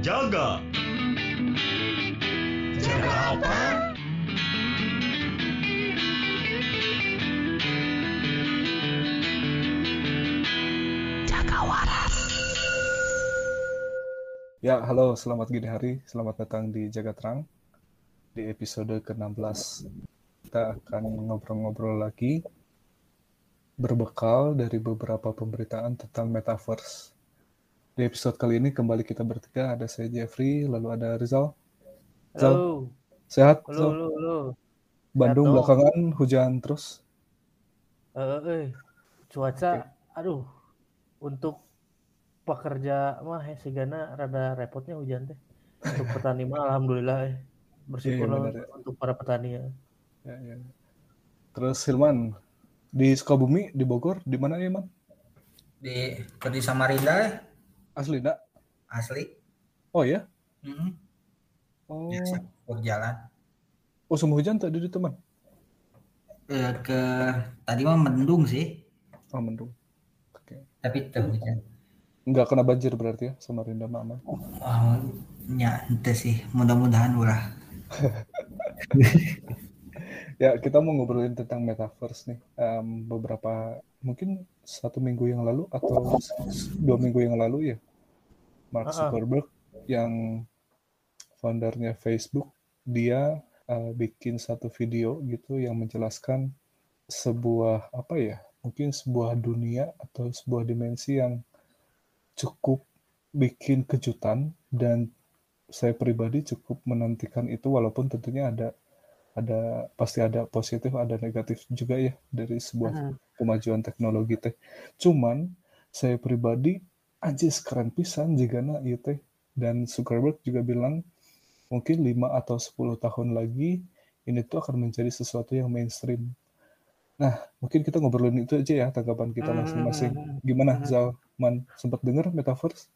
Jaga. Jaga apa? Jaga waras. Ya, halo, selamat gini hari. Selamat datang di Jaga Terang. Di episode ke-16, kita akan ngobrol-ngobrol lagi berbekal dari beberapa pemberitaan tentang metaverse. Di episode kali ini kembali kita bertiga, ada saya Jeffrey, lalu ada Rizal. Rizal, Halo, sehat? halo, halo, halo. Bandung Sehat dong. belakangan hujan terus. Eh, eh, cuaca, aduh, untuk pekerja mah eh, sigana rada repotnya hujan teh. Untuk petani mah alhamdulillah eh. Bersyukur Iya, benar ya. untuk para petani ya. Ya, ya. Terus Hilman, di Sukabumi, di Bogor, di mana ya, Man? di di Samarinda Asli, enggak? asli Oh ya? Mm-mm. Oh, biasa berjalan oh semua hujan tadi di teman? Eh, ke tadi mah mendung sih Oh, mendung. Oke. tapi tuh hujan Nggak kena banjir berarti ya, Samarinda mah aman. oh nya ente sih mudah-mudahan ulah Ya, kita mau ngobrolin tentang metaverse nih. Em, beberapa, mungkin satu minggu yang lalu atau dua minggu yang lalu ya, Mark Ah, ah. Zuckerberg yang foundernya Facebook, dia eh, bikin satu video gitu yang menjelaskan sebuah apa ya, mungkin sebuah dunia atau sebuah dimensi yang cukup bikin kejutan dan saya pribadi cukup menantikan itu walaupun tentunya ada ada pasti ada positif ada negatif juga ya dari sebuah Mm-mm. kemajuan teknologi teh. Cuman saya pribadi anjis keren pisan jigana ieu teh dan Zuckerberg juga bilang mungkin 5 atau 10 tahun lagi ini tuh akan menjadi sesuatu yang mainstream. Nah, mungkin kita ngobrolin itu aja ya tanggapan kita masing-masing. Gimana Zal? Man, sempat dengar metaverse?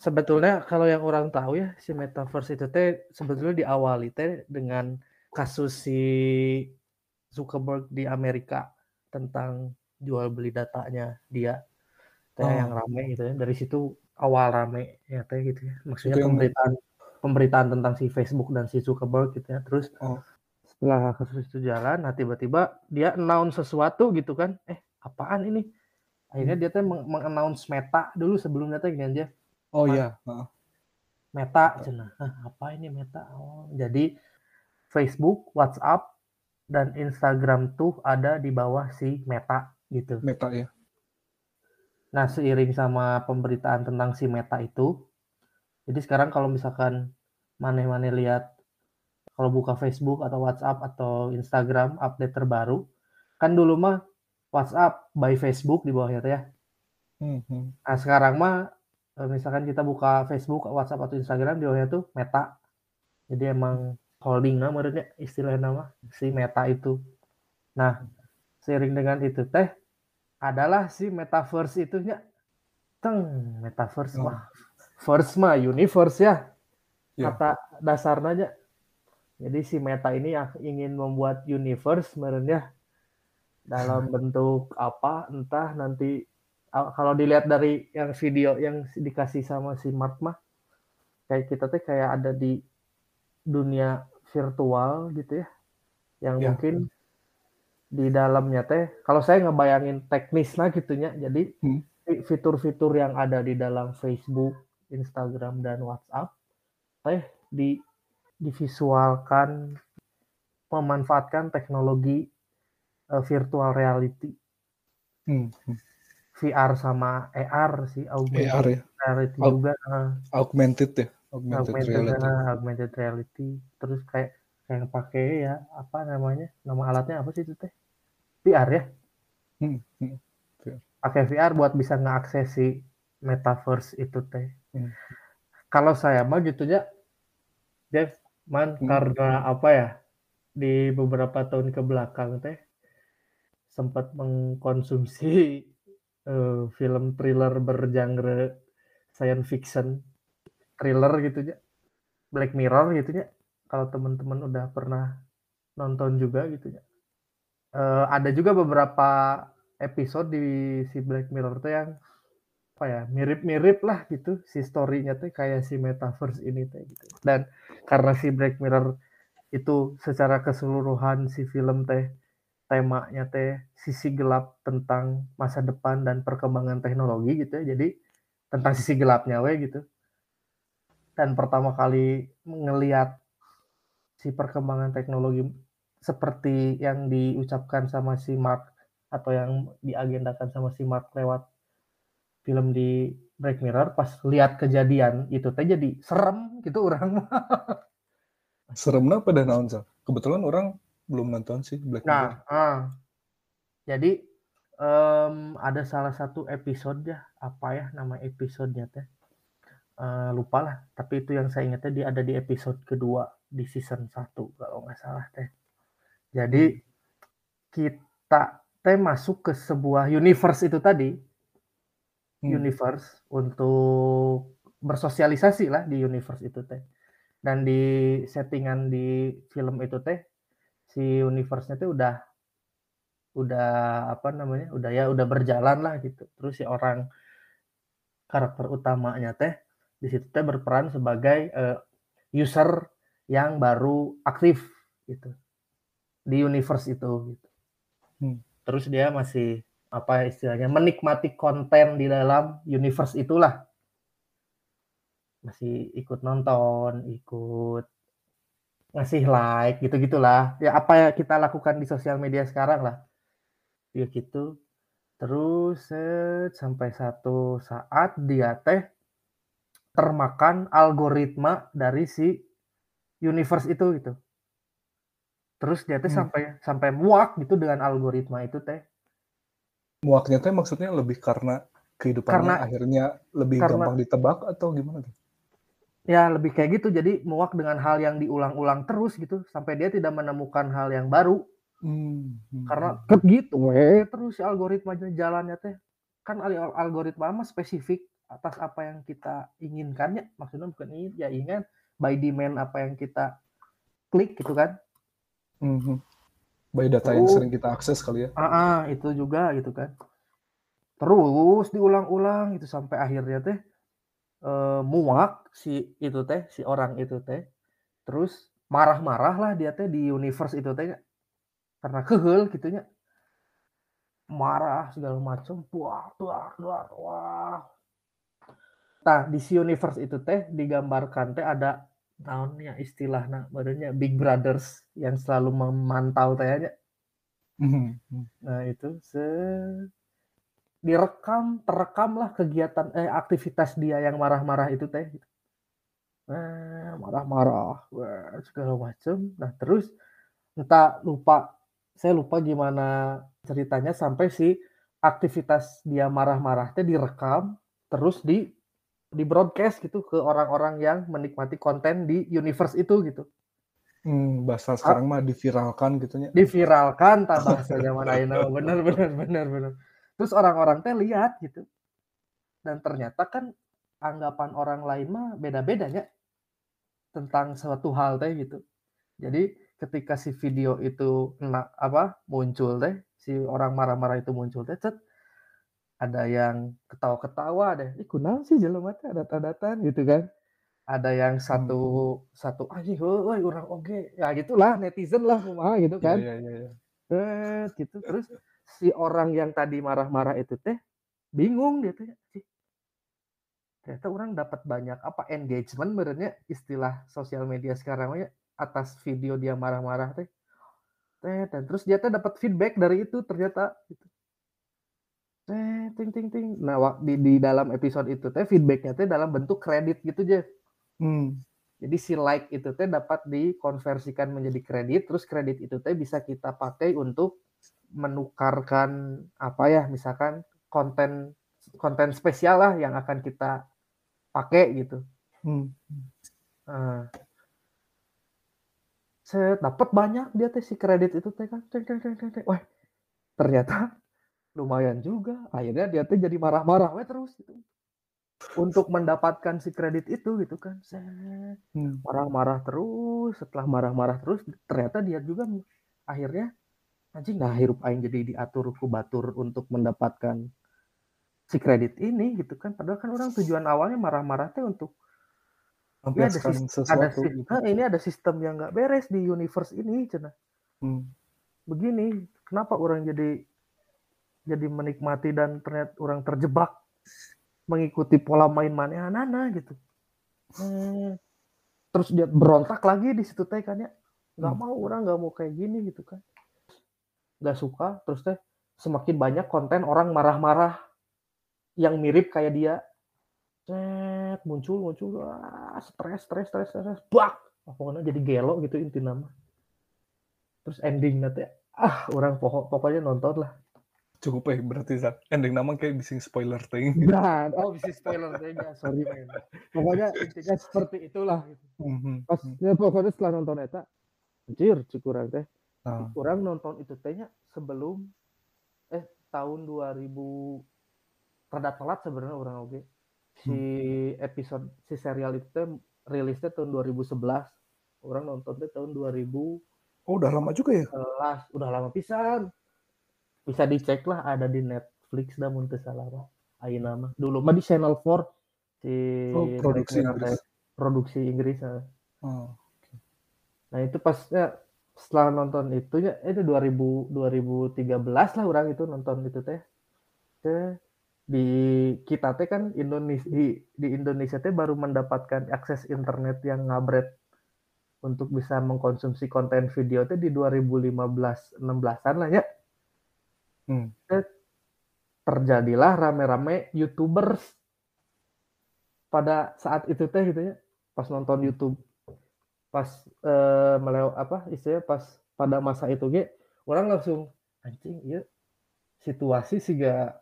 Sebetulnya kalau yang orang tahu ya si metaverse itu teh sebetulnya diawali teh dengan kasus si Zuckerberg di Amerika tentang jual beli datanya dia. Teh Oh. yang rame gitu ya. Dari situ awal rame ya teh gitu ya. Maksudnya Itu yang- pemberitaan pemberitaan tentang si Facebook dan si Zuckerberg gitu ya. Terus Oh. setelah kasus itu jalan nah tiba-tiba dia announce sesuatu gitu kan. Eh apaan ini? Akhirnya dia teh meng- meng-announce Meta dulu sebelumnya teh gini aja. Oh iya. Meta cenah. Hah, apa ini Meta? Oh, jadi Facebook, WhatsApp, dan Instagram tuh ada di bawah si Meta gitu. Meta ya. Nah, seiring sama pemberitaan tentang si Meta itu, jadi sekarang kalau misalkan maneh-maneh lihat kalau buka Facebook atau WhatsApp atau Instagram update terbaru, kan dulu mah WhatsApp by Facebook di bawahnya teh ya. Hmm, hmm. Nah, sekarang mah eh, misalkan kita buka Facebook, WhatsApp atau Instagram di bawahnya tuh Meta. Jadi emang holding nama istilah nama si Meta itu. Nah, seiring dengan itu teh adalah si metaverse itunya teng metaverse Oh. mah first mah universe ya Ya. kata dasarnya jadi si Meta ini yang ingin membuat universe meren ya dalam bentuk apa entah nanti a- kalau dilihat dari yang video yang dikasih sama si Mark mah kayak kita teh kayak ada di dunia virtual gitu ya yang Ya. mungkin di dalamnya teh kalau saya ngebayangin teknisnya gitunya jadi Hmm. fi- fitur-fitur yang ada di dalam Facebook, Instagram dan WhatsApp teh di divisualkan memanfaatkan teknologi eh, virtual reality Hmm, hmm. VR sama AR sih augmented AR ya, reality Aug- juga augmented ya, augmented, augmented reality. augmented reality terus kayak kayak pakai ya apa namanya nama alatnya apa sih itu teh VR ya Hmm, hmm. pakai VR buat bisa ngeakses si metaverse itu teh. Hmm. Kalau saya mah gitunya, Jeff, man Hmm. karena apa ya di beberapa tahun ke belakang teh sempat mengkonsumsi eh, film thriller bergenre science fiction, thriller gitu ya, Black Mirror gitu ya. Kalau teman-teman udah pernah nonton juga gitu ya. Eh, ada juga beberapa episode di si Black Mirror tuh yang apa ya mirip-mirip lah gitu si story-nya teh kayak si metaverse ini teh gitu. Dan karena si Black Mirror itu secara keseluruhan si film teh temanya teh sisi gelap tentang masa depan dan perkembangan teknologi gitu ya. Jadi tentang sisi gelapnya we gitu. Dan pertama kali ngelihat si perkembangan teknologi seperti yang diucapkan sama si Mark atau yang diagendakan sama si Mark lewat film di Black Mirror pas lihat kejadian itu teh jadi serem gitu orang. Serem apa dan naon? Kebetulan orang belum nonton sih Black Mirror. Nah, ah. jadi em, ada salah satu episode ya apa ya nama episodenya teh Eh, lupa lah tapi itu yang saya ingatnya dia ada di episode kedua di season 1 kalau nggak salah teh. Jadi kita teh masuk ke sebuah universe itu tadi. Hmm. universe untuk bersosialisasi lah di universe itu teh. Dan di settingan di film itu teh si universe-nya tuh udah udah apa namanya udah ya udah berjalan lah gitu. Terus si orang karakter utamanya teh di situ teh berperan sebagai eh, user yang baru aktif gitu. Di universe itu gitu. Hmm. terus dia masih apa istilahnya menikmati konten di dalam universe itulah. Masih ikut nonton ikut ngasih like gitu gitulah ya apa ya kita lakukan di sosial media sekarang lah. Ya gitu. Terus set, sampai satu saat dia teh termakan algoritma dari si universe itu gitu terus dia teh Hmm. sampai sampai muak gitu dengan algoritma itu teh Muaknya teh maksudnya lebih karena kehidupannya Karena- akhirnya lebih karena- gampang ditebak atau gimana tuh? ya lebih kayak gitu jadi muak dengan hal yang diulang-ulang terus gitu sampai dia tidak menemukan hal yang baru Hmm, hmm, karena hmm. gitu weh terus si algoritmanya jalannya teh kan al- algoritma mah spesifik atas apa yang kita inginkan ya. Maksudnya bukan ingin ya ingin by demand apa yang kita klik gitu kan. Hmm, hmm. by data yang sering kita akses kali ya. ah ah, itu juga gitu kan. Terus diulang-ulang itu sampai akhirnya teh eh, muak si itu teh si orang itu teh. Terus marah-marah lah dia teh di universe itu teh karena kehel gitunya marah segala macam wah wah wah wah nah di si universe itu teh digambarkan teh ada naonnya istilahnya barunya big brothers yang selalu memantau tehnya Hmm, hmm. Nah itu se direkam, terekam lah kegiatan eh aktivitas dia yang marah-marah itu teh. Nah, marah-marah, wah, segala macem. Nah terus entah lupa, saya lupa gimana ceritanya sampai si aktivitas dia marah-marah teh direkam, terus di di broadcast gitu ke orang-orang yang menikmati konten di universe itu gitu. Hmm, bahasa sekarang mah diviralkan gitunya. diviralkan tak bahasanya mana ayeuna bener bener bener bener terus orang-orang teh lihat gitu dan ternyata kan anggapan orang lain mah beda-bedanya tentang suatu hal teh gitu jadi ketika si video itu kena apa muncul teh si orang marah-marah itu muncul teh cet, ada yang ketawa-ketawa deh ih kunaon sih jelema teh data-datan gitu kan. Ada yang satu satu anjing heuh orang oge ya gitulah netizen lah kumaha gitu kan. Iya, iya, iya. Eh, gitu. Terus si orang yang tadi marah-marah itu teh bingung dia teh. "Cih, ternyata orang dapat banyak apa engagement berarti istilah sosial media sekarang ya, atas video dia marah-marah teh. Teh dan terus dia teh dapat feedback dari itu ternyata gitu teh ting ting ting nah di, di dalam episode itu teh feedbacknya teh dalam bentuk kredit gitu Jeff Hmm, jadi si like itu teh dapat dikonversikan menjadi kredit, terus kredit itu teh bisa kita pakai untuk menukarkan apa ya, misalkan konten konten spesial lah yang akan kita pakai gitu. hmm. Nah, saya dapat banyak dia teh si kredit itu teh kan. Wah, ternyata lumayan juga. Akhirnya dia teh jadi marah-marah we terus gitu. Untuk mendapatkan si kredit itu gitu kan. Hmm. marah-marah terus setelah marah-marah terus ternyata dia juga akhirnya anjing nah hirup aing jadi diatur ku batur untuk mendapatkan si kredit ini gitu kan padahal kan orang tujuan awalnya marah-marah teh untuk ini ada, Membiaskan sis- ada sesuatu si- gitu. ini ada sistem yang nggak beres di universe ini cina Hmm. begini kenapa orang jadi jadi menikmati dan ternyata orang terjebak mengikuti pola main mana nana gitu. Hmm. terus dia berontak lagi di situ teh kan ya. Nggak Hmm. mau orang nggak mau kayak gini gitu kan. Nggak suka terus teh semakin banyak konten orang marah-marah yang mirip kayak dia. Cet, muncul muncul. Wah, stres stres stres stres. Bak! Pokoknya jadi gelo gitu inti nama. Terus ending nanti ah orang pokok pokoknya nonton lah Cukup eh berarti Zak. Ending nama kayak bising spoiler thing. nah oh bisa spoiler ya sorry men pokoknya intinya seperti itulah gitu. Mhm. pas ya, pokoknya setelah nonton eta anjir cik kurang teh Nah, kurang nonton itu tehnya sebelum eh tahun 2000 rada telat sebenarnya orang oke si episode si serial itu teh rilisnya tahun 2011 orang nonton teh tahun 2011 oh udah lama juga ya? udah lama pisan bisa dicek lah ada di Netflix dah mun teu salah mah ayeuna mah dulu mah di Channel 4 si Oh, produksi Bad Inggris. produksi Inggris ah. Oh. Nah itu pasnya setelah nonton itu ya itu 2000 2013 lah orang itu nonton itu teh. Teh di kita teh kan Indonesia di, di Indonesia teh baru mendapatkan akses internet yang ngabret untuk bisa mengkonsumsi konten video teh di 2015 16-an lah ya. Hmm. Teh terjadilah rame-rame YouTubers pada saat itu teh gitu ya. Pas nonton YouTube pas eh melew apa istilahnya pas pada masa itu ge orang langsung anjing iya situasi siga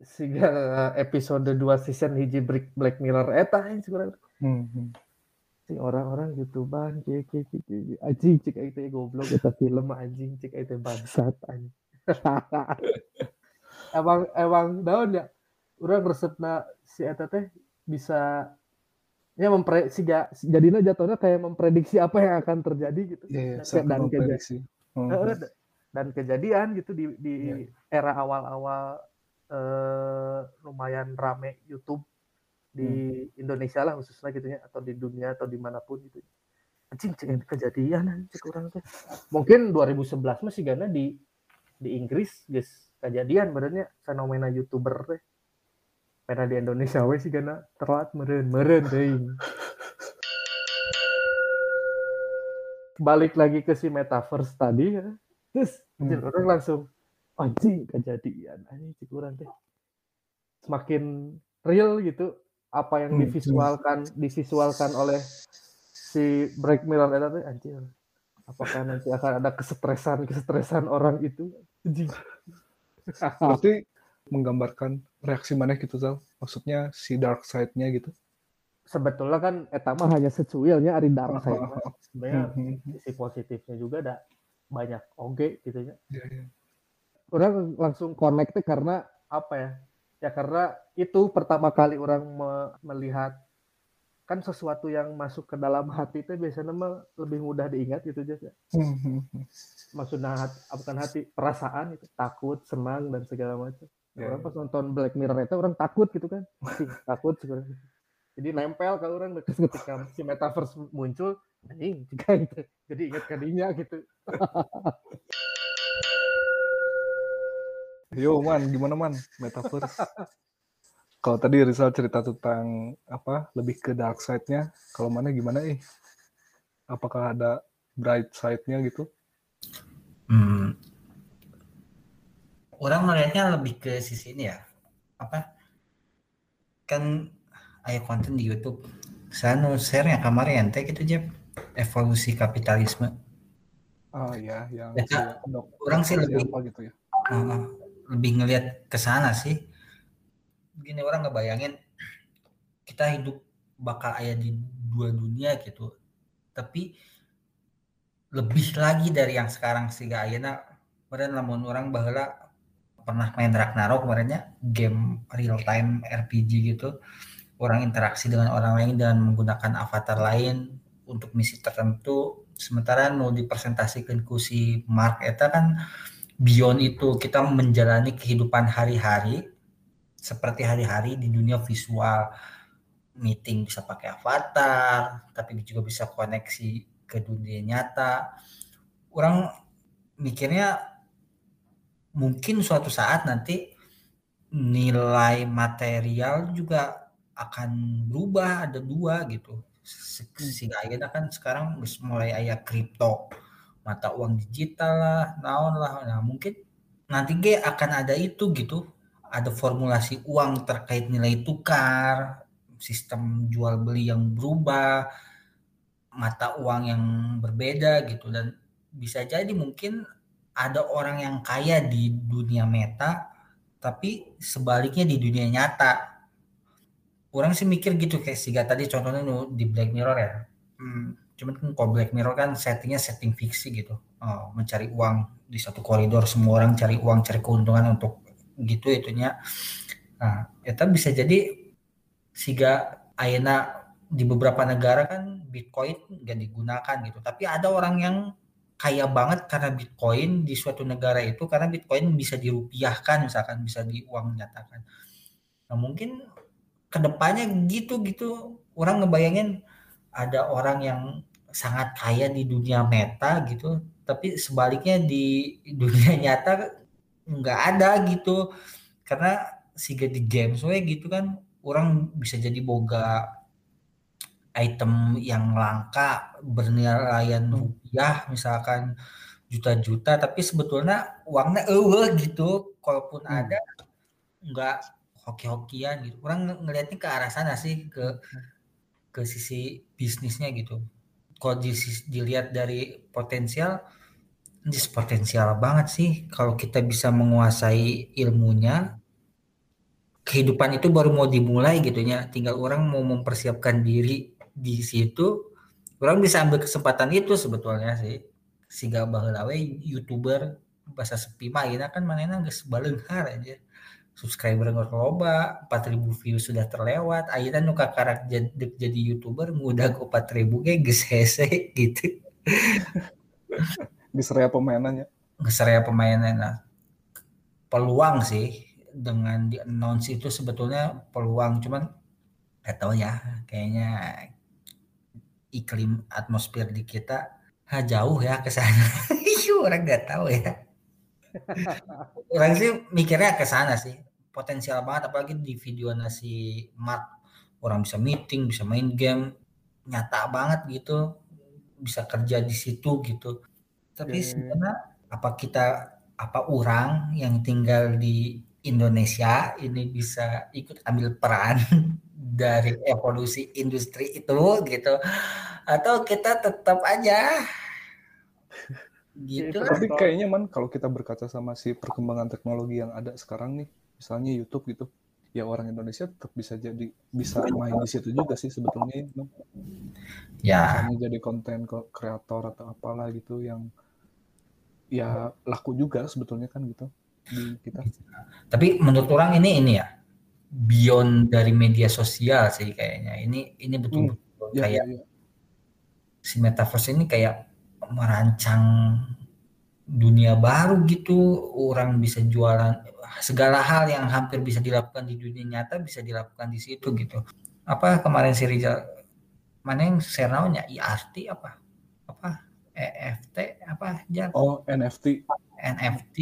siga episode 2 season hiji Black, Black Mirror eta anjing urang Mhm. si orang-orang youtuban cik cik cik cik anjing cik itu goblok eta film anjing cik itu bangsat anjing emang emang daun ya. Orang resepna si eta teh bisa ya mempre siga jadinya jatuhnya kayak memprediksi apa yang akan terjadi gitu. Iya, iya, Dan- sangat dan keja- memprediksi. Eh, d- dan kejadian gitu di di Iya. era awal-awal eh, lumayan rame YouTube di Indonesia lah khususnya gitu ya atau di dunia atau di mana pun gitu. Anjing kejadian anjing orang teh. Mungkin 2011 masih gana di di Inggris guys. Kejadian benernya fenomena youtuber teh karena di Indonesia we sih gana telat meren meren deh. Balik lagi ke si metaverse tadi ya. terus anjing, Hmm. orang langsung anjing kejadian anjing cik urang teh semakin real gitu apa yang Hmm, divisualkan divisualkan oleh si Black Mirror itu teh anjir apakah nanti akan ada kesetresan kesetresan orang itu Berarti menggambarkan reaksi mana gitu Zal? Maksudnya si dark side-nya gitu. sebetulnya kan etama hanya secuilnya ari dark side mah. sebenarnya Mhm. sisi positifnya juga ada banyak oge gitu ya Iya, iya. orang langsung connect karena apa ya ya karena itu pertama kali orang me- melihat kan sesuatu yang masuk ke dalam hati itu biasanya mah lebih mudah diingat gitu aja maksudnya hati, bukan hati perasaan itu. Takut senang dan segala macam. Ya, orang pas nonton Black Mirror itu orang takut gitu kan. Takut sebenarnya. Jadi nempel ke orang ketika si metaverse muncul anjing juga gitu jadi ingat kadinya gitu. Yo man, gimana man? Metaverse? Kalau tadi Rizal cerita tentang apa lebih ke dark side-nya, kalau mana gimana eh? Apakah ada bright side-nya gitu? Hmm. Orang melihatnya lebih ke sisi ini ya. Apa? Kan ada konten di YouTube. Saya nu share yang kemarin teh gitu Jeb. Evolusi kapitalisme. Ah ya, yang Ya, si orang sih lebih- gitu ya. Heeh. lebih ngelihat ke sana sih. Begini orang ngebayangin kita hidup bakal ada di dua dunia gitu. Tapi lebih lagi dari yang sekarang gak ayeuna kemarin lamun orang baheula pernah main Ragnarok kemarinnya game real time RPG gitu. Orang interaksi dengan orang lain dan menggunakan avatar lain untuk misi tertentu. Sementara nu dipresentasikan ku si Mark eta kan beyond itu kita menjalani kehidupan hari-hari seperti hari-hari di dunia visual. Meeting bisa pakai avatar tapi juga bisa koneksi ke dunia nyata. Orang mikirnya mungkin suatu saat nanti nilai material juga akan berubah ada dua gitu. Si ayeuna kan sekarang mulai ayah kripto. Mata uang digital lah naon lah. Nah mungkin nanti ge akan ada itu gitu ada formulasi uang terkait nilai tukar sistem jual beli yang berubah mata uang yang berbeda gitu. Dan bisa jadi mungkin ada orang yang kaya di dunia meta tapi sebaliknya di dunia nyata. Orang sih mikir gitu kayak sih tadi contohnya di Black Mirror ya. Hmm, cuman kan kalau Black Mirror kan settingnya setting fiksi gitu. Oh, mencari uang di satu koridor semua orang cari uang cari keuntungan untuk gitu itunya. Nah itu bisa jadi siga Aina di beberapa negara kan Bitcoin gak digunakan gitu. Tapi ada orang yang kaya banget karena Bitcoin di suatu negara itu karena Bitcoin bisa dirupiahkan misalkan bisa di uang nyatakan. Nah mungkin ke depannya gitu gitu orang ngebayangin ada orang yang sangat kaya di dunia meta gitu tapi sebaliknya di dunia nyata nggak ada gitu karena siga di games we gitu kan orang bisa jadi boga item yang langka bernilai rupiah misalkan juta-juta tapi sebetulnya uangnya eh gitu kalaupun hmm. ada nggak hoki-hokian gitu. Orang ngelihatnya ke arah sana sih ke ke sisi bisnisnya gitu. Kalau di, dilihat dari potensial, ini potensial banget sih kalau kita bisa menguasai ilmunya. Kehidupan itu baru mau dimulai gitu ya. Tinggal orang mau mempersiapkan diri di situ. Orang bisa ambil kesempatan itu sebetulnya sih. Siga baheula youtuber bahasa sepi mah kan manehna geus baleunghar aja subscriber nggak loba 4000 views sudah terlewat akhirnya nuka karak jadi, youtuber mudah ke 4000 ge geus hese gitu diserea pemainannya. Diserea pemainannya nah, peluang sih dengan di announce itu sebetulnya peluang cuman gak tahu ya. Kayaknya iklim atmosfer di kita ha, jauh ya ke sana. Orang nggak tahu ya. Orang sih mikirnya ke sana sih. Potensial banget apalagi di video nasi mat orang bisa meeting bisa main game. Nyata banget gitu. Bisa kerja di situ gitu tapi yeah. sebenarnya apa kita apa orang yang tinggal di Indonesia ini bisa ikut ambil peran dari evolusi industri itu gitu atau kita tetap aja gitu tapi kayaknya man kalau kita berkaca sama si perkembangan teknologi yang ada sekarang nih misalnya YouTube gitu ya orang Indonesia tetap bisa jadi bisa main di situ juga sih sebetulnya ya. ya. Misalnya jadi konten kreator atau apalah gitu yang ya laku juga sebetulnya kan gitu di kita. Tapi menurut orang ini ini ya beyond dari media sosial sih kayaknya. Ini ini betul-betul hmm, ya, kayak ya, ya. si metaverse ini kayak merancang dunia baru gitu. Orang bisa jualan segala hal yang hampir bisa dilakukan di dunia nyata bisa dilakukan di situ gitu. Apa kemarin si Rizal mana yang seraunya IRT apa? EFT apa aja? Oh, NFT. NFT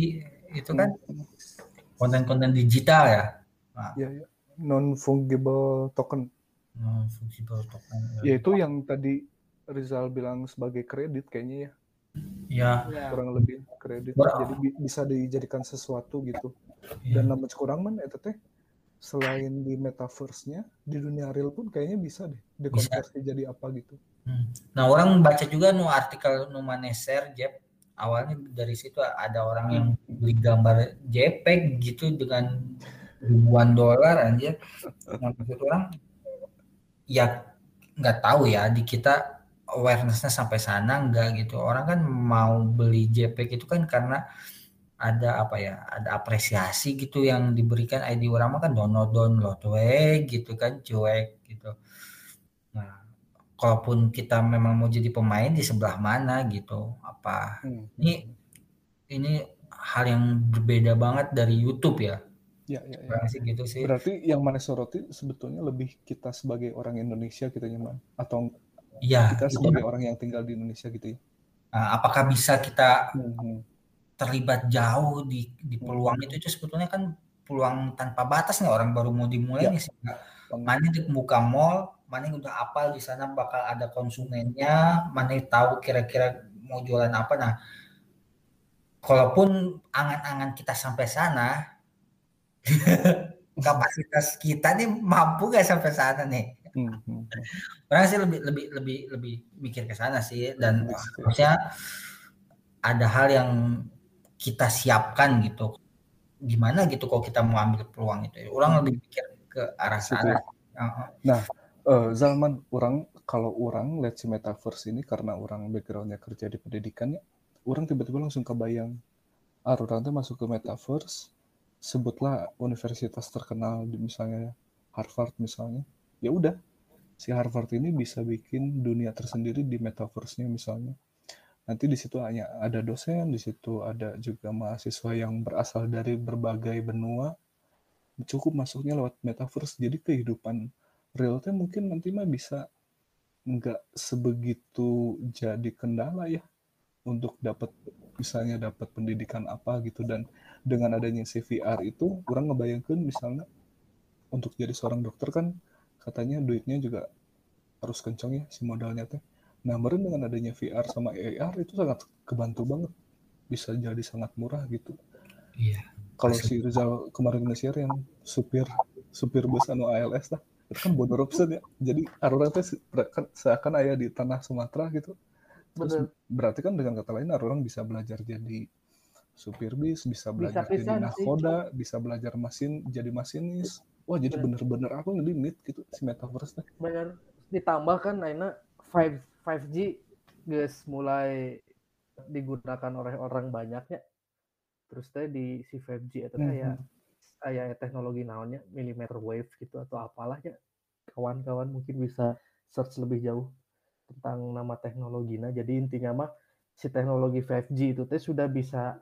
itu kan konten-konten digital ya. Nah. Ya, ya. non fungible token. Non fungible token. Ya itu yang tadi Rizal bilang sebagai kredit kayaknya ya. Ya. Kurang lebih kredit. Jadi bisa dijadikan sesuatu gitu dan iya. namun kurang man itu teh selain di metaverse-nya di dunia real pun kayaknya bisa deh dikonversi jadi apa gitu. Hmm. Nah orang baca juga nu artikel nu share Jep awalnya dari situ ada orang yang beli gambar JPEG gitu dengan ribuan dolar aja. Nah, orang ya nggak tahu ya di kita awarenessnya sampai sana nggak gitu. Orang kan mau beli JPEG itu kan karena ada apa ya ada apresiasi gitu yang diberikan ID orang kan download download we gitu kan cuek gitu kalaupun kita memang mau jadi pemain di sebelah mana gitu apa hmm. ini ini hal yang berbeda banget dari YouTube ya Ya, ya, ya. Sih gitu sih. Berarti yang mana soroti sebetulnya lebih kita sebagai orang Indonesia gitu ya, Man? Atau Iya, kita itu. sebagai orang yang tinggal di Indonesia gitu ya? Nah, apakah bisa kita Hmm, terlibat jauh di di peluang itu itu sebetulnya kan peluang tanpa batas nih orang baru mau dimulai Ya. nih sih. Mana di buka mall, mana udah apal di sana bakal ada konsumennya, mana tahu kira-kira mau jualan apa. Nah, kalaupun angan-angan kita sampai sana, kapasitas kita nih mampu gak sampai sana nih? Hmm, hmm, hmm. Orang sih lebih lebih lebih lebih mikir ke sana sih dan Yes, yes. harusnya ada hal yang kita siapkan gitu. Gimana gitu kalau kita mau ambil peluang itu? Orang lebih mikir ke arah sana. ya. Heeh. Eh, Zalman, orang kalau orang lihat si metaverse ini karena orang backgroundnya kerja di pendidikan ya, orang tiba-tiba langsung kebayang, ah orang tuh masuk ke metaverse, sebutlah universitas terkenal di misalnya Harvard misalnya, ya udah si Harvard ini bisa bikin dunia tersendiri di metaverse-nya misalnya. Nanti di situ hanya ada dosen, di situ ada juga mahasiswa yang berasal dari berbagai benua, cukup masuknya lewat metaverse, jadi kehidupan realnya mungkin nanti mah bisa nggak sebegitu jadi kendala ya untuk dapat misalnya dapat pendidikan apa gitu. Dan dengan adanya CVR itu orang ngebayangkan misalnya untuk jadi seorang dokter kan katanya duitnya juga harus kencang ya si modalnya teh. Nah meren dengan adanya VR sama AR itu sangat kebantu banget. Bisa jadi sangat murah gitu. Iya. kalau si Rizal kemarin nge-share yang supir supir bus anu ALS lah itu kan bodoh ya jadi se- kan seakan ayah di tanah Sumatera gitu terus Bener. berarti kan dengan kata lain orang bisa belajar jadi supir bis bisa belajar jadi pisan sih. bisa belajar mesin jadi masinis wah jadi Bener. bener-bener aku ngelimit gitu si metaverse teh bener ditambah kan Aina 5 5G guys mulai digunakan oleh orang banyaknya terus teh di si 5G itu teh ya kayak teknologi naonnya millimeter wave gitu atau apalah ya kawan-kawan mungkin bisa search lebih jauh tentang nama teknologinya. Jadi intinya mah si teknologi 5G itu teh sudah bisa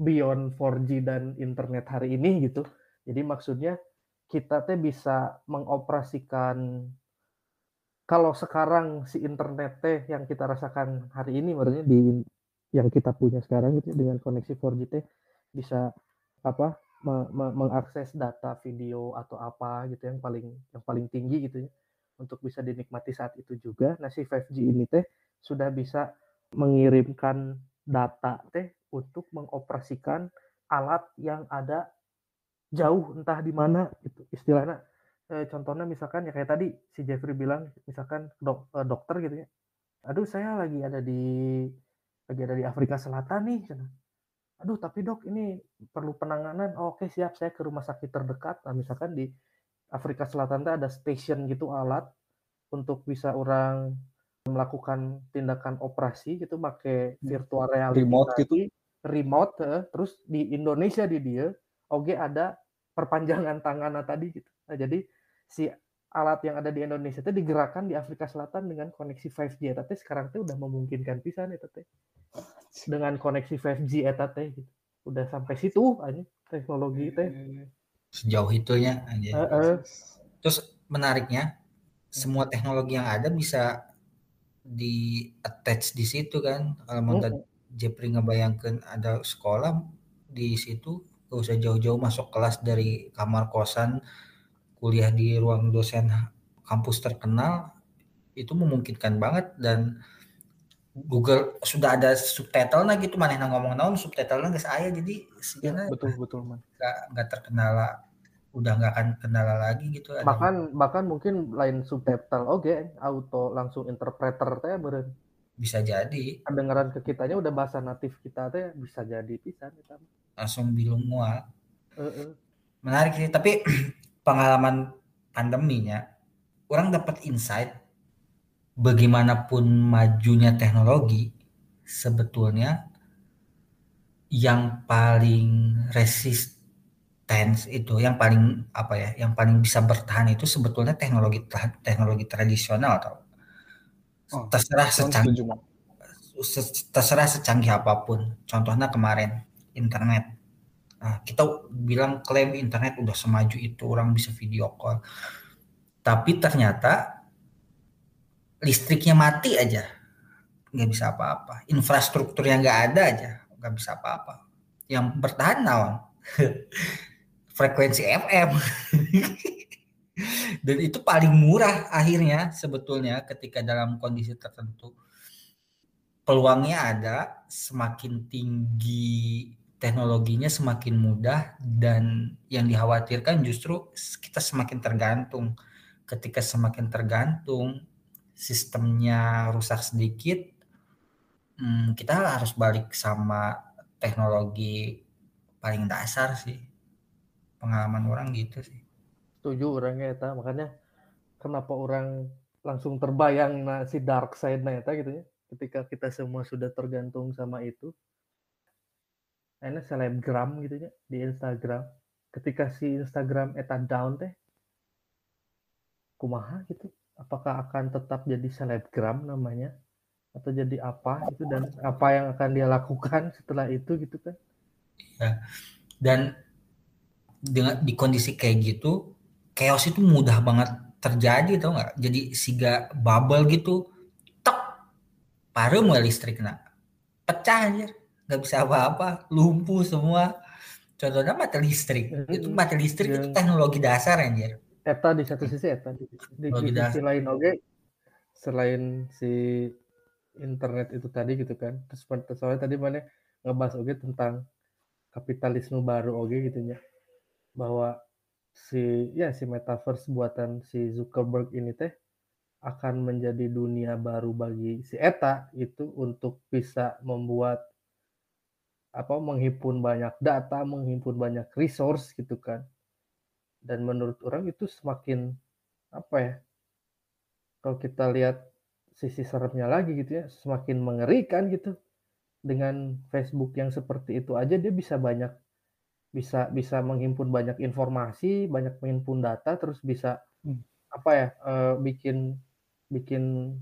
beyond 4G dan internet hari ini gitu. Jadi maksudnya kita teh bisa mengoperasikan kalau sekarang si internet teh yang kita rasakan hari ini maksudnya di yang kita punya sekarang gitu dengan koneksi 4G teh bisa apa me- me- mengakses data video atau apa gitu yang paling yang paling tinggi gitu ya untuk bisa dinikmati saat itu juga. Nah si 5G ini teh sudah bisa mengirimkan data teh untuk mengoperasikan alat yang ada jauh entah di mana gitu istilahnya eh, contohnya misalkan ya kayak tadi si Jeffrey bilang misalkan dok, eh, dokter gitu ya aduh saya lagi ada di lagi ada di Afrika Selatan nih cenah. Aduh tapi dok ini perlu penanganan. Oh, oke siap saya ke rumah sakit terdekat. Nah misalkan di Afrika Selatan ada station gitu alat untuk bisa orang melakukan tindakan operasi gitu pakai virtual reality Remote gitu? remote eh, terus di Indonesia di dia oke ada perpanjangan tangan tadi gitu. Nah, jadi si alat yang ada di Indonesia itu digerakkan di Afrika Selatan dengan koneksi 5G eta teh sekarang teh udah memungkinkan pisan eta teh dengan koneksi 5G eta teh gitu. udah sampai situ aja teknologi teh Sejauh itunya aja. Heeh. Terus menariknya semua teknologi yang ada bisa di attach di situ kan. Kalau mau tadi Jepri ngebayangkan ada sekolah di situ gak usah jauh-jauh masuk kelas dari kamar kosan kuliah di ruang dosen kampus terkenal itu memungkinkan banget dan Google sudah ada subtitle nah gitu mana yang ngomong naon subtitle nggak saya jadi ya, sebenarnya betul betul man. Nggak nggak terkendala udah nggak akan kendala lagi gitu ada bahkan bahkan mungkin lain subtitle oke auto langsung interpreter teh beren bisa jadi. Kedengaran ke kitanya udah bahasa natif kita teh bisa jadi pisan eta mah. langsung bilingual Heeh. menarik sih tapi pengalaman pandeminya orang dapat insight bagaimanapun majunya teknologi sebetulnya yang paling resistance itu yang paling apa ya yang paling bisa bertahan itu sebetulnya teknologi tra- teknologi tradisional atau Oh, terserah secanggih se- terserah secanggih apa pun. Contohnya kemarin internet. Nah, kita bilang klaim internet udah semaju itu orang bisa video call. Tapi ternyata listriknya mati aja. Nggak bisa apa-apa. Infrastruktur yang nggak ada aja. Nggak bisa apa-apa. Yang bertahan naon? Frekuensi FM. Dan itu paling murah akhirnya sebetulnya ketika dalam kondisi tertentu. Peluangnya ada, semakin tinggi teknologinya semakin mudah dan yang dikhawatirkan justru kita semakin tergantung. Ketika semakin tergantung, sistemnya rusak sedikit, hmm, kita harus balik sama teknologi paling dasar sih. Pengalaman orang gitu sih. Setuju orangnya eta, makanya kenapa orang langsung terbayang nah, si dark side nah eta gitu ya. Ketika kita semua sudah tergantung sama itu, enak selebgram gitu ya di Instagram ketika si Instagram eta down teh kumaha gitu? Apakah akan tetap jadi selebgram namanya? Atau jadi apa itu dan apa yang akan dia lakukan setelah itu gitu kan? Ya dan dengan di kondisi kayak gitu chaos itu mudah banget terjadi tau nggak? Jadi siga bubble gitu tok paru mulai listrik nak. Pecah aja nggak bisa apa-apa lumpuh semua. Contohnya mati listrik. Hmm, itu mati listrik itu teknologi dasar anjir eta di satu sisi eta di, di, di sisi lain oke. Okay, selain si internet itu tadi gitu kan. Terus soalnya tadi mana ngebahas oke okay, tentang kapitalisme baru oke okay, gitu ya. Bahwa si ya si metaverse buatan si Zuckerberg ini teh akan menjadi dunia baru bagi si Eta itu untuk bisa membuat apa menghimpun banyak data, menghimpun banyak resource gitu kan. Dan menurut orang itu semakin apa ya? Kalau kita lihat sisi seremnya lagi gitu ya, semakin mengerikan gitu. Dengan Facebook yang seperti itu aja dia bisa banyak bisa bisa menghimpun banyak informasi, banyak menghimpun data terus bisa hmm. apa ya? Uh, bikin bikin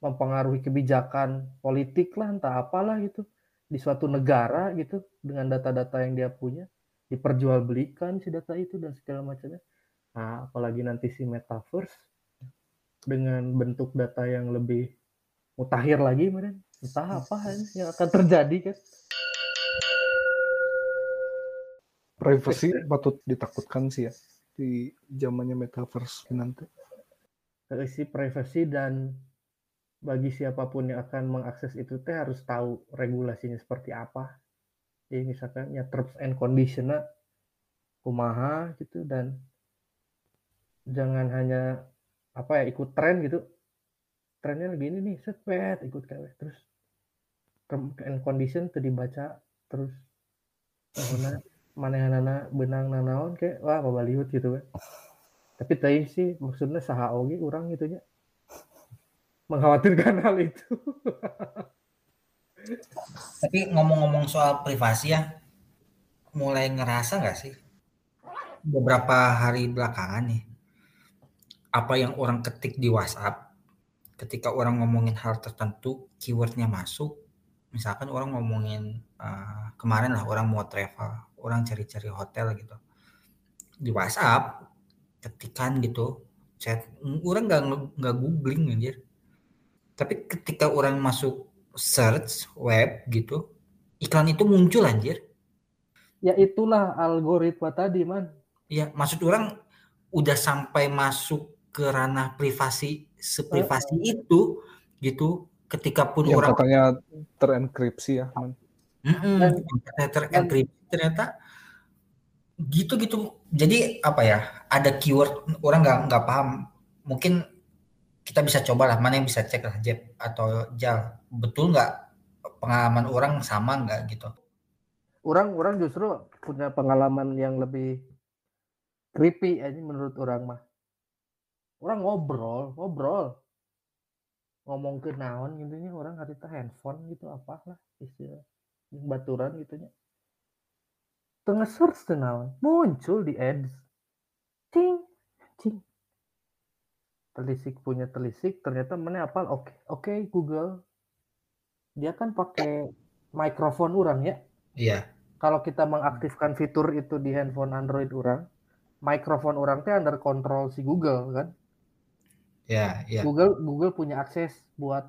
mempengaruhi kebijakan politik lah entah apalah gitu di suatu negara gitu dengan data-data yang dia punya diperjualbelikan si data itu dan segala macamnya. Nah, apalagi nanti si metaverse dengan bentuk data yang lebih mutakhir lagi, meren. entah apa yang akan terjadi kan. Privacy patut ditakutkan sih ya di zamannya metaverse nanti. Si privacy dan bagi siapa pun yang akan mengakses itu teh harus tahu regulasinya seperti apa. Jadi misalkan ya terms and conditioner kumaha gitu dan jangan hanya apa ya ikut tren gitu. Trennya lagi ini nih, sepet ikut kayak terus term and condition tuh dibaca terus mana mana nana benang nanaon kayak wah apa baliut gitu kan. Tapi tadi sih maksudnya saha oge orang gitu ya mengkhawatirkan hal itu. Tapi ngomong-ngomong soal privasi ya, mulai ngerasa nggak sih? Beberapa hari belakangan nih, apa yang orang ketik di WhatsApp, ketika orang ngomongin hal tertentu, keywordnya masuk, misalkan orang ngomongin uh, kemarin lah orang mau travel, orang cari-cari hotel gitu, di WhatsApp ketikan gitu, chat, orang nggak nggak googling anjir, tapi ketika orang masuk search web gitu, iklan itu muncul anjir. Ya itulah algoritma tadi, man. Iya, maksud orang udah sampai masuk ke ranah privasi seprivasi uh, itu gitu ketika pun yang orang katanya terenkripsi ya man. Mm -mm, terenkripsi ternyata gitu gitu jadi apa ya ada keyword orang nggak nggak paham mungkin kita bisa coba lah mana yang bisa cek lah Jeb atau Jal betul nggak pengalaman orang sama nggak gitu? Orang orang justru punya pengalaman yang lebih creepy aja menurut orang mah. Orang ngobrol ngobrol. Ngomong ke naon gitu nya orang harita handphone gitu apa lah istilah baturan gitu nya. Tengah search naon muncul di ads. Cing cing telisik punya telisik ternyata mana apal oke okay. oke okay, Google dia kan pakai mikrofon orang ya iya kalau kita mengaktifkan fitur itu di handphone Android orang, mikrofon orang teh under control si Google kan. Ya, ya. Google Google punya akses buat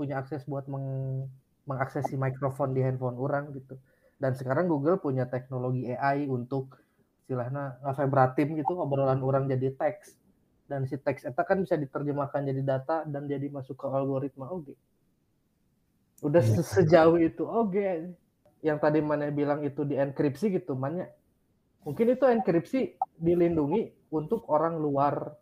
punya akses buat meng, mengakses si mikrofon di handphone orang gitu. Dan sekarang Google punya teknologi AI untuk istilahnya ngefebratim gitu obrolan orang jadi teks. Dan si teks itu kan bisa diterjemahkan jadi data dan jadi masuk ke algoritma oke. Udah Iya. se- sejauh itu oke. Yang tadi mana bilang itu dienkripsi gitu, mana mungkin itu enkripsi dilindungi untuk orang luar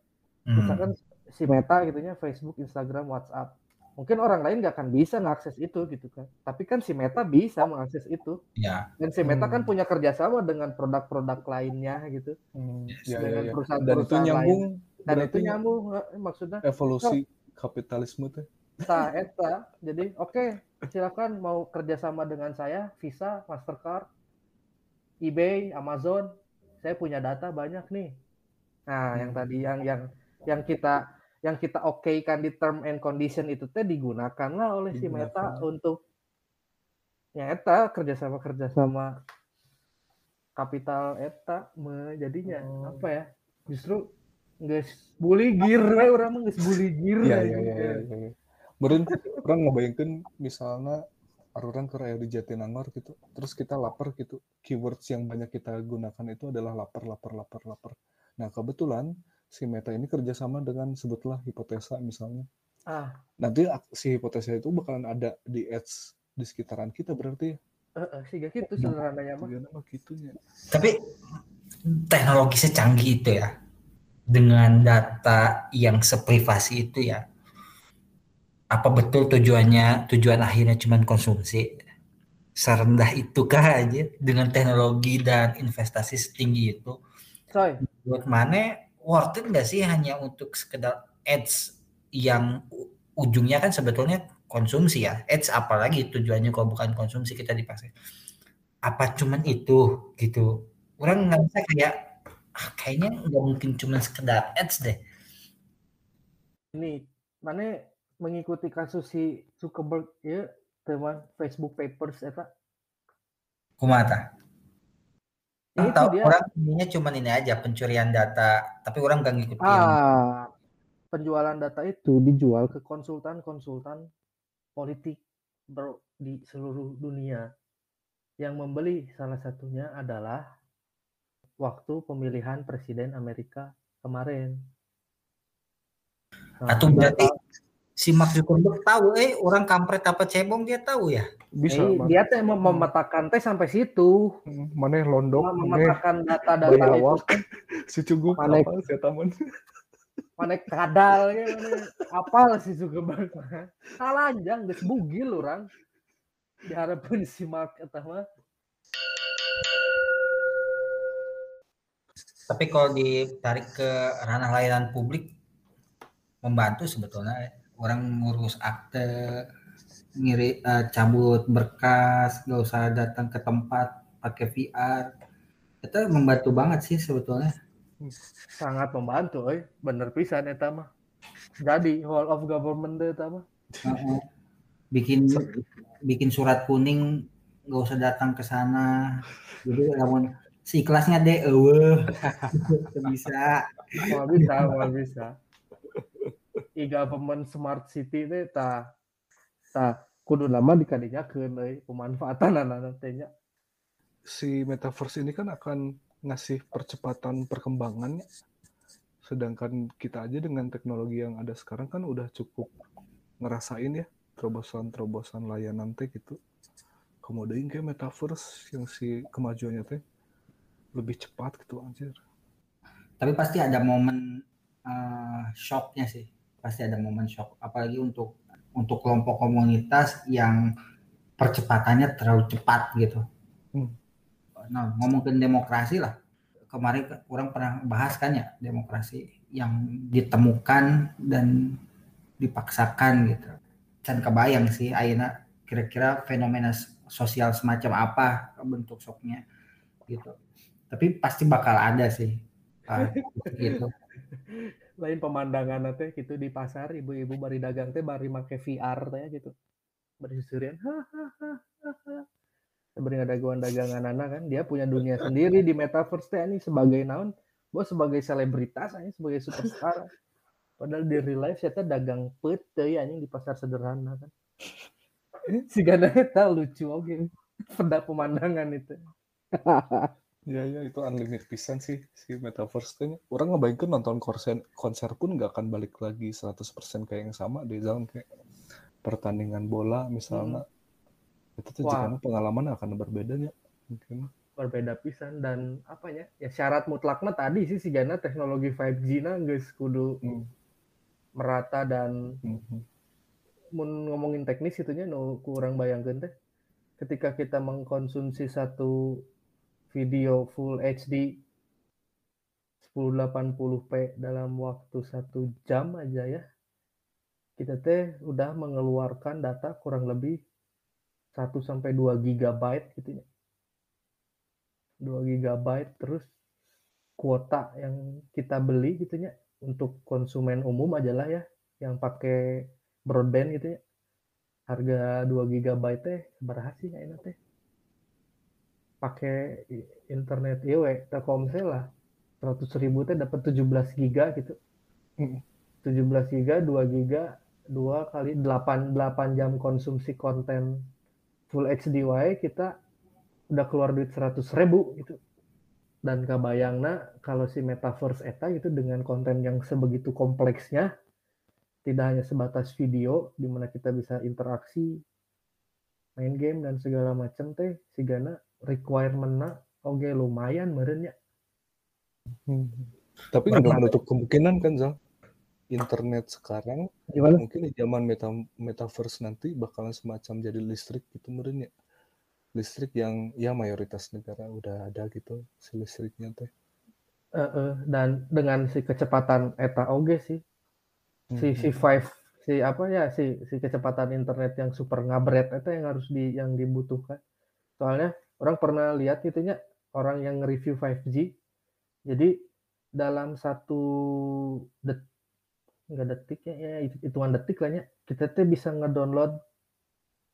Hmm. misalkan si Meta gitu ya Facebook, Instagram, WhatsApp. Mungkin orang lain nggak akan bisa mengakses itu gitu kan. Tapi kan si Meta bisa mengakses itu. Ya, Dan si Meta kan Hmm. punya kerjasama dengan produk-produk lainnya gitu. Hmm, Yes. ya, ya, Dengan ya. Dan itu perusahaan-perusahaan nyambung Dan berarti itu nyambung eh, maksudnya evolusi kapitalisme teh. ta eta. Jadi oke, silakan mau kerjasama dengan saya, Visa, Mastercard, eBay, Amazon. Saya punya data banyak nih. Nah, yang Hmm. tadi yang yang yang kita yang kita oke kan di term and condition itu teh digunakanlah oleh si Meta Digunakan. untuk ya eta kerjasama kerjasama kapital eta jadinya Oh. apa ya justru nggak bully gear we orang mah geus bully gear Iya, iya, iya, iya. iya. Meren orang ngebayangkeun misalnya orang ke area di Jatinangor gitu, terus kita lapar gitu. Keywords yang banyak kita gunakan itu adalah lapar, lapar, lapar, lapar. Nah, kebetulan si Meta ini kerjasama dengan sebutlah hipotesa misalnya. ah Nanti si hipotesa itu bakalan ada di ads di sekitaran kita berarti. eh, eh, sih gitu sederhananya mah gitunya. tapi teknologi secanggih itu ya, dengan data yang seprivasi itu ya, apa betul tujuannya, tujuan akhirnya cuma konsumsi? Serendah itukah aja dengan teknologi dan investasi setinggi itu? coy Buat mana worth it nggak sih hanya untuk sekedar ads yang ujungnya kan sebetulnya konsumsi ya. Ads apalagi tujuannya kalau bukan konsumsi kita dipaksa. Apa cuman itu gitu. Orang nggak bisa kayak ah, kayaknya nggak mungkin cuman sekedar ads deh. ini mana mengikuti kasus si Zuckerberg ya teman Facebook Papers eta Kumata. Ya, itu Atau dia. orang ininya cuman ini aja pencurian data, tapi orang nggak ngikutin. ah penjualan data itu dijual ke konsultan-konsultan politik bro di seluruh dunia yang membeli salah satunya adalah waktu pemilihan presiden Amerika kemarin. Nah, Atau berarti tahu- si Mark Zuckerberg tahu eh orang kampret apa cebong dia tahu ya. Bisa, eh, dia teh mem- memetakan teh sampai situ, Hmm, Mana londok, memetakan data-data itu si cuguk Mana- apa si taman. mana kadal ya apal si Zuckerberg mah. Salanjang geus bugil orang. Diharapkan si Mark eta mah. Tapi kalau ditarik ke ranah layanan publik membantu sebetulnya orang ngurus akte, ngiri eh, cabut berkas, nggak usah datang ke tempat pakai VR. Itu membantu banget sih sebetulnya. sangat membantu euy. Bener pisan eta mah. Jadi whole of government teh eta mah. Bikin bikin surat kuning nggak usah datang ke sana. Jadi namun si kelasnya deh, eueuh. bisa. Mau bisa, mau bisa. E-government smart city teh ta ta kudu lama dikadinya euy pemanfaatan anak teh nya. Si metaverse ini kan akan ngasih percepatan perkembangannya. Sedangkan kita aja dengan teknologi yang ada sekarang kan udah cukup ngerasain ya terobosan-terobosan layanan teh gitu. Kemudian kayak metaverse yang si kemajuannya teh lebih cepat gitu anjir. tapi pasti ada momen eh, shocknya sih. Pasti ada momen shock. Apalagi untuk untuk kelompok komunitas yang percepatannya terlalu cepat gitu. Hmm. nah ngomongin demokrasi lah. Kemarin ke- orang pernah bahas kan ya demokrasi yang ditemukan dan dipaksakan gitu. Can kebayang sih Aina kira-kira fenomena sosial semacam apa bentuk shocknya gitu tapi pasti bakal ada sih Ah, gitu. Lain pemandangan teh gitu di pasar ibu-ibu bari dagang teh bari make VR teh gitu. Bari susurian. beri dagangan dagangan anak kan dia punya dunia sendiri di metaverse teh ini sebagai naon bos sebagai selebritas ini sebagai superstar padahal di real life saya dagang pet ya anjing di pasar sederhana kan si gana lucu oke peda pemandangan itu Ya ya itu unlimited pisan sih si metaverse kayaknya. Orang ngebayangkan nonton konser konser pun nggak akan balik lagi 100% kayak yang sama di zaman kayak pertandingan bola misalnya. Itu tuh jika pengalaman akan berbedanya mungkin. berbeda pisan dan apa ya ya syarat mutlak mah tadi sih si gana teknologi 5G na geus kudu Hmm. merata dan mun ngomongin teknis itunya nu kurang bayangkan teh ketika kita mengkonsumsi satu video full HD 1080p dalam waktu satu jam aja ya. Kita teh udah mengeluarkan data kurang lebih 1 sampai 2 gigabyte gitu ya. 2 gigabyte terus kuota yang kita beli gitu ya untuk konsumen umum aja lah ya yang pakai broadband gitu ya. Harga 2 GB teh berhasil ya enak teh pakai internet iya we telkomsel lah. 100 ribu teh dapat 17 giga gitu. Mm. 17 giga 2 giga 2 kali 8 8 jam konsumsi konten full HD wae kita udah keluar duit 100 ribu gitu. Dan kabayangna kalau si metaverse eta gitu dengan konten yang sebegitu kompleksnya tidak hanya sebatas video di mana kita bisa interaksi main game dan segala macam teh sigana requirement-na oke lumayan meureun ya Hmm. Tapi nggak menutup kemungkinan kan Zal. Internet sekarang gimana mungkin di zaman meta metaverse nanti bakalan semacam jadi listrik gitu meren ya. Listrik yang ya mayoritas negara udah ada gitu si listriknya teh. Eh, eh, dan dengan si kecepatan eta oge sih si si Mhm. five si apa ya si si kecepatan internet yang super ngabret itu yang harus di yang dibutuhkan soalnya orang pernah lihat gitunya orang yang nge-review 5G jadi dalam satu det nggak detik ya, ya hit- hitungan detik lah ya kita tuh bisa ngedownload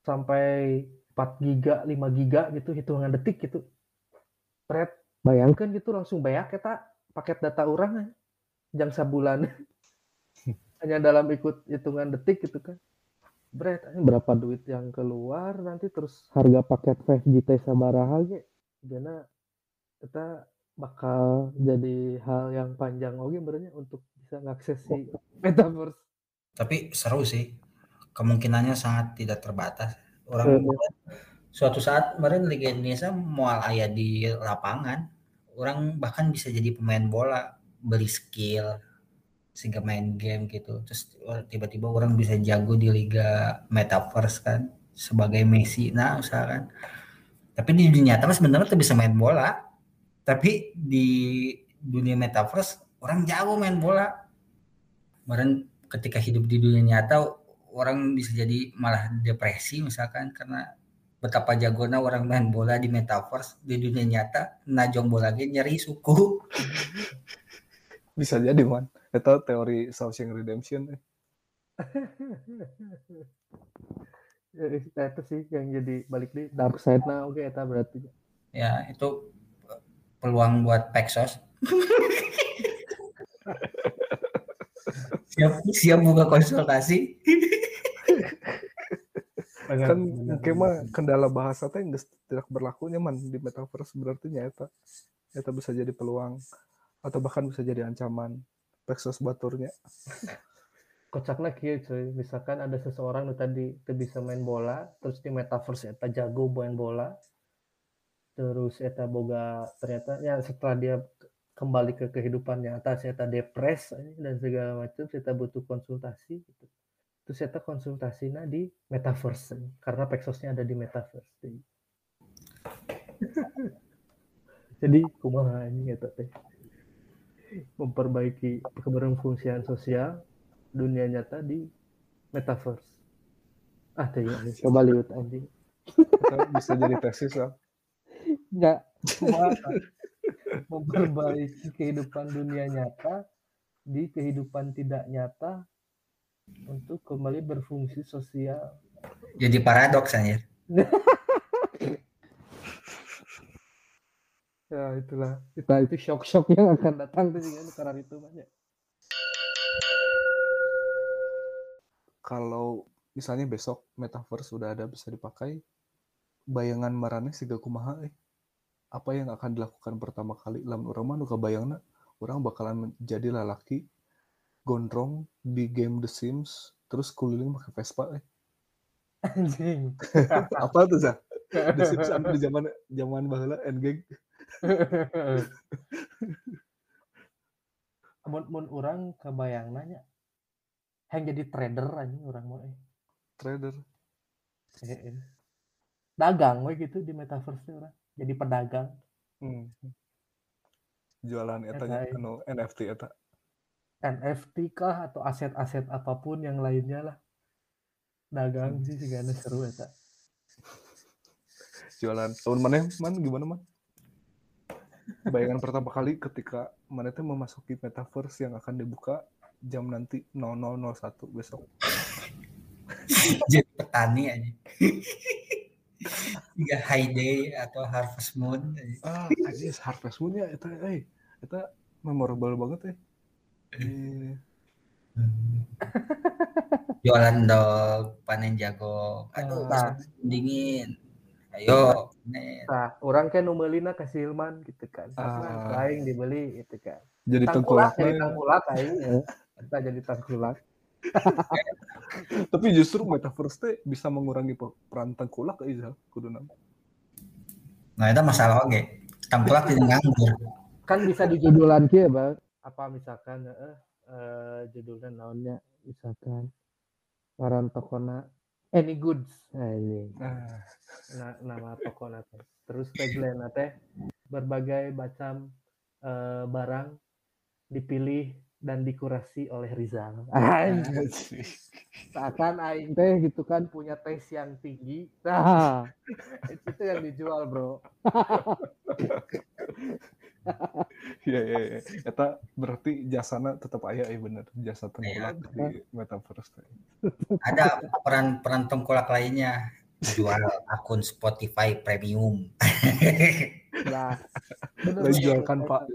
sampai 4 giga 5 giga gitu hitungan detik gitu. Pret, bayangkan gitu langsung banyak kita paket data orang ya, jam sabulan hanya dalam ikut hitungan detik gitu kan Bret, ini berapa duit yang keluar nanti terus harga paket 5G teh sabaraha ge karena kita bakal jadi hal yang panjang oke sebenarnya untuk bisa ngakses si metaverse Tapi seru sih. Kemungkinannya sangat tidak terbatas. Eh, Orang suatu saat kemarin Liga Indonesia mual aya di lapangan. Orang bahkan bisa jadi pemain bola, beli skill sehingga main game gitu. Terus tiba-tiba orang bisa jago di Liga Metaverse kan sebagai Messi nah usahakan. Tapi di dunia nyata sebenarnya tuh bisa main bola. Tapi di dunia Metaverse orang jago main bola. Kemarin ketika hidup di dunia nyata orang bisa jadi malah depresi misalkan karena betapa jagona orang main bola di metaverse di dunia nyata najong bola ge nyeri suku Bisa jadi man. Itu teori Shawshank Redemption eh. Ya, itu sih yang jadi balik di dark side. Nah oke eta berarti. Ya itu peluang buat Pexos siap siap buka konsultasi. Kan mungkin mah kendala bahasa teh geus tidak berlakunya man di metaverse berarti nyata nyata bisa jadi peluang atau bahkan bisa jadi ancaman Pexos baturnya. Kocaknya kieu cuy. Misalkan ada seseorang nu tadi teu bisa main bola terus di metaverse eta jago main bola terus eta boga ternyata ya setelah dia kembali ke kehidupan nyata saya depres dan segala macam saya butuh konsultasi gitu. terus saya konsultasinya di metaverse karena Pexosnya ada di metaverse jadi, jadi kumaha ini eta teh memperbaiki keberfungsian sosial dunia nyata di metaverse. Ah teh ya, coba lihat anjing. Kita bisa jadi tesis lah nggak kumaha memperbaiki kehidupan dunia nyata di kehidupan tidak nyata untuk kembali berfungsi sosial. Jadi paradoks anjir Ya itulah. Itu itu shock-shock yang akan datang tuh dengan karena itu banyak. Kalau misalnya besok metaverse sudah ada bisa dipakai, bayangan marane siga kumaha eh. Apa yang akan dilakukan pertama kali lamun orang mah nu kabayangna orang bakalan menjadi lalaki gondrong di game The Sims terus keliling pakai Vespa eh. Anjing. Apa tuh Zah? The Sims di zaman zaman baheula Endgame. mun mun orang kebayang nanya yang jadi trader aja orang mau eh. Trader. Eh, eh. dagang we gitu di metaverse orang jadi pedagang Hmm. Jualan eta eh. anu NFT eta. NFT kah atau aset-aset apa pun yang lainnya lah dagang sih segala seru eta Jualan. Tahun mana man gimana man? Bayangan pertama kali ketika mana teh memasuki metaverse yang akan dibuka jam nanti 0001 besok. jadi petani aja Tiga high day atau harvest moon aja. Ah, anjir Harvest Moon ya eta eh eta memorable banget eh. Eh, jualan dog panen jago aduh Nah. dingin ayo nah orang kan numelina ke Silman gitu kan. Ah. aing dibeli gitu kan. Jadi tangkulak tengkulak jadi tangkulak aing kita jadi tangkulak. Tapi justru metaverse teh bisa mengurangi pe- peran tengkulak Zal, kuduna. nah itu masalah oke tangkulak tidak nganggur. Kan bisa dijudulan kia bang apa misalkan eh, eh judulnya naonnya misalkan waran tokona any goods. Nah ini. Ah, na- nama tokona teh terus tagline teh berbagai macam eh, barang dipilih dan dikurasi oleh Rizal. Seakan aing teh gitu kan punya tes yang tinggi. Nah, itu yang dijual, Bro. Iya iya iya. Eta berarti jasana tetap aya eh bener jasa tengkulak di metaverse teh. ada peran peran tengkulak lainnya jual akun Spotify premium Nah, bener, jualkan. Pak.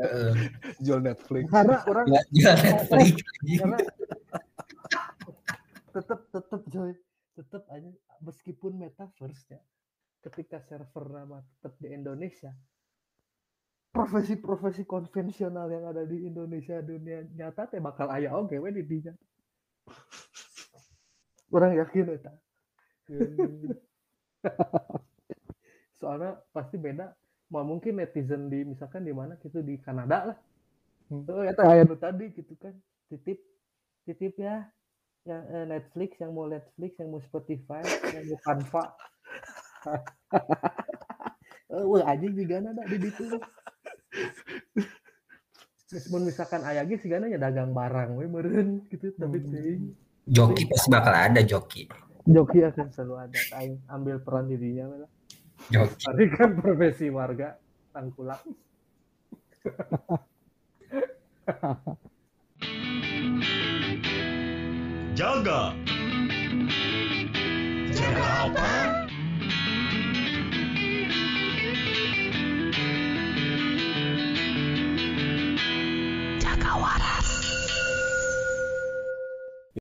Heeh. Jual Netflix. Karena orang jual, jual Netflix karena tetap tetap coy tetap aja meskipun metaverse ya ketika server nama tetap di Indonesia profesi-profesi konvensional yang ada di Indonesia dunia nyata teh bakal aya oke we di dinya orang yakin eta soalnya pasti beda. Mau mungkin netizen di misalkan di mana gitu di Kanada lah. Hmm. tuh eta aya tadi gitu kan. Titip titip ya. Yang eh, Netflix yang mau Netflix yang mau Spotify yang mau Canva. Eh, wah aja juga ada di situ meskipun misalkan ayah ge sigana ya dagang barang we meureun gitu. Tapi Hmm. teuing joki pasti bakal ada joki Joki akan selalu ada Ayo ambil peran dirinya lah. Joki. Kan profesi warga tangkulak. Jaga. Jaga apa?